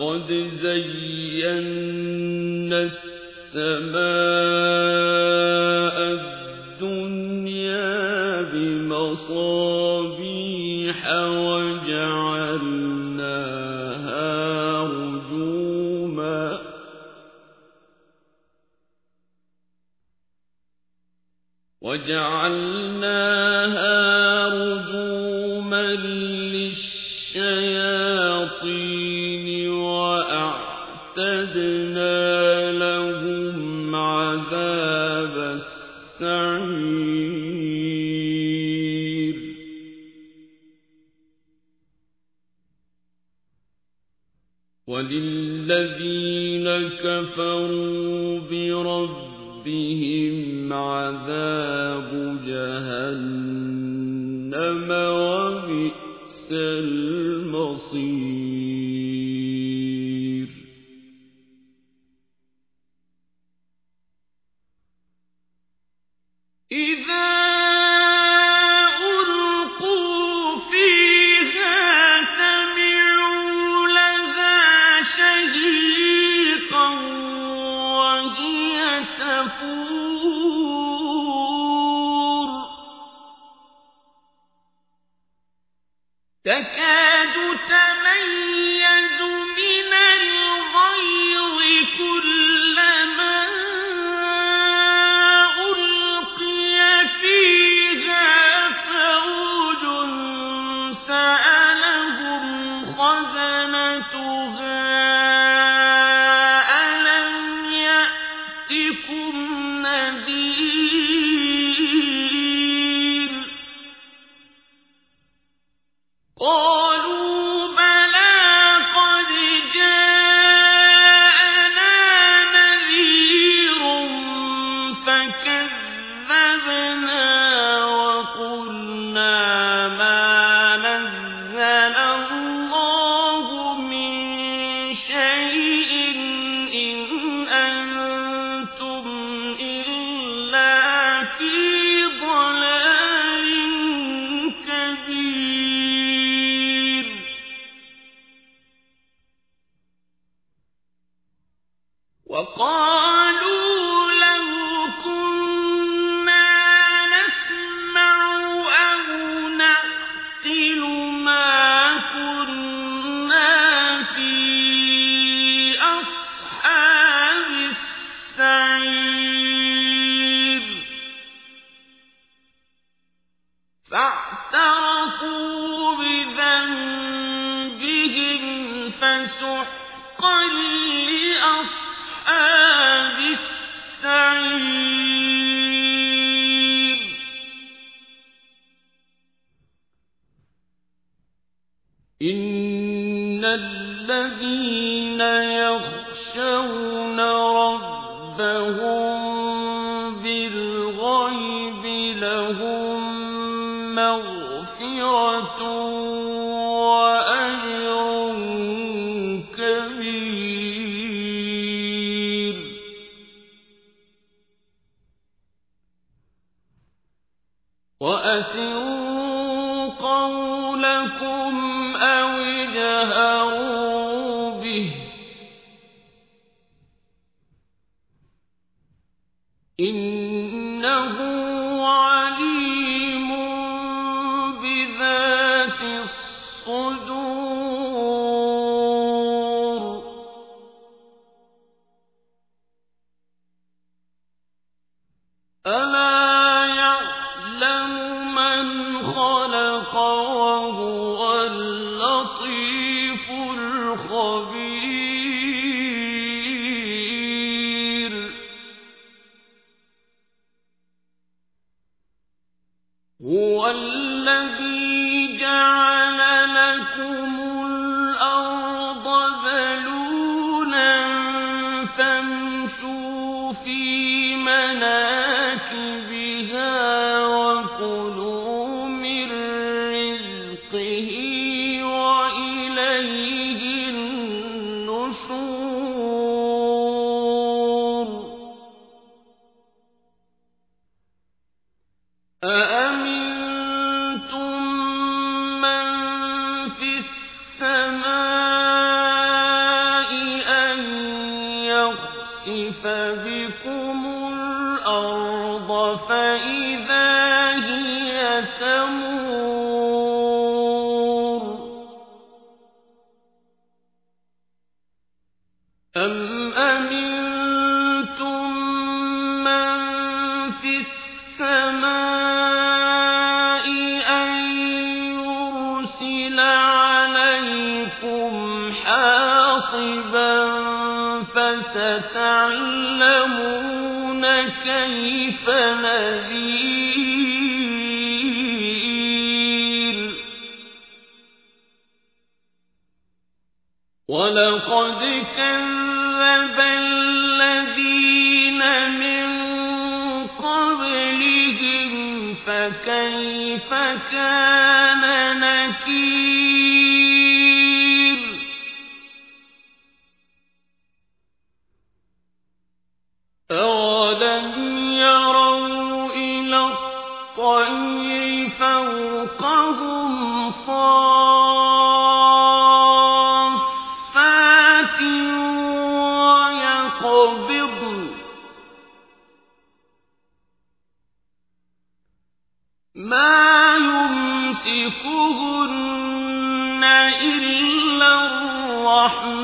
ولقد زينا السماء الدنيا بمصابيح وجعلناها رجوما. وجعلناها وللذين كفروا بربهم عذاب جهنم وبئس المصير. تكاد تميز الذين يخشون ربهم قولكم أو اجهروا في مناكبها وكلوا بكم الأرض فإذا هي تمور أم أمنتم من في السماء أن يرسل عليكم حاصبا فستعلمون كيف نذير. ولقد كذب الذين من قبلهم فكيف كان نكير؟ أولم يروا إلى الطير فوقهم صافات ويقبضن ما يمسكهن إلا الرحمن.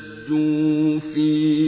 لَّجُّوا فِي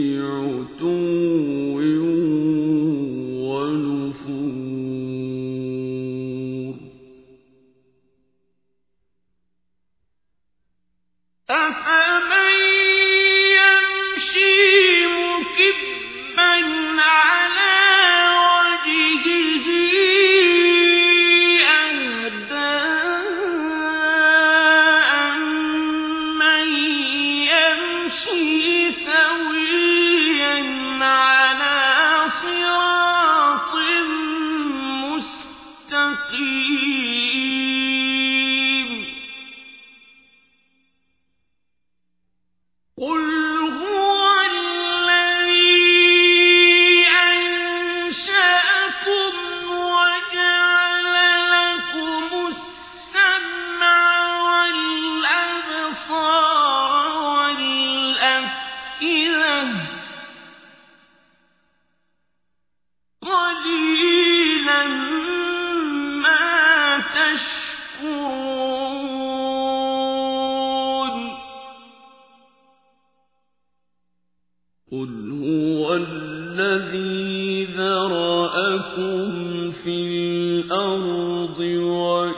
قل هو الذي ذرأكم في الأرض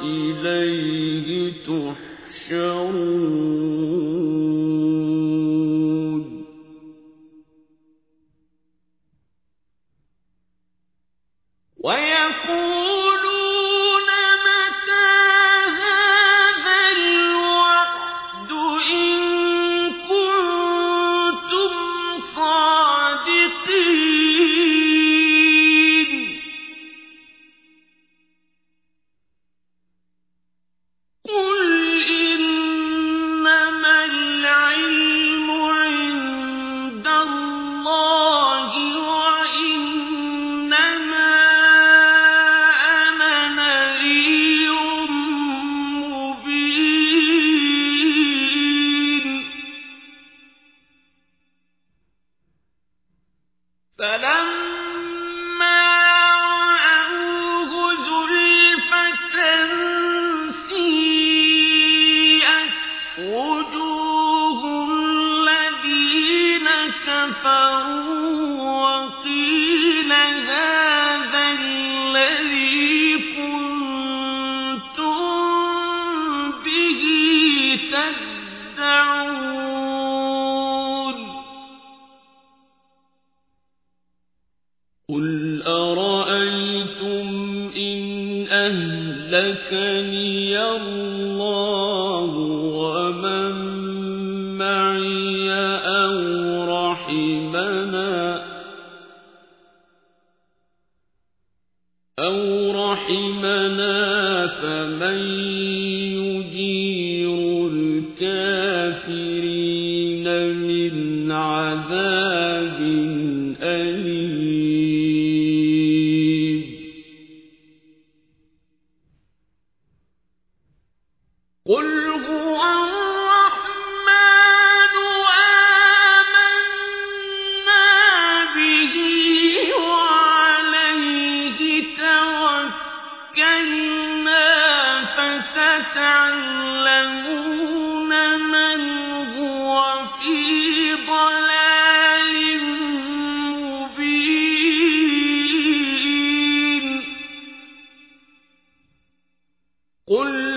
وإليه تحشرون رحمنا قل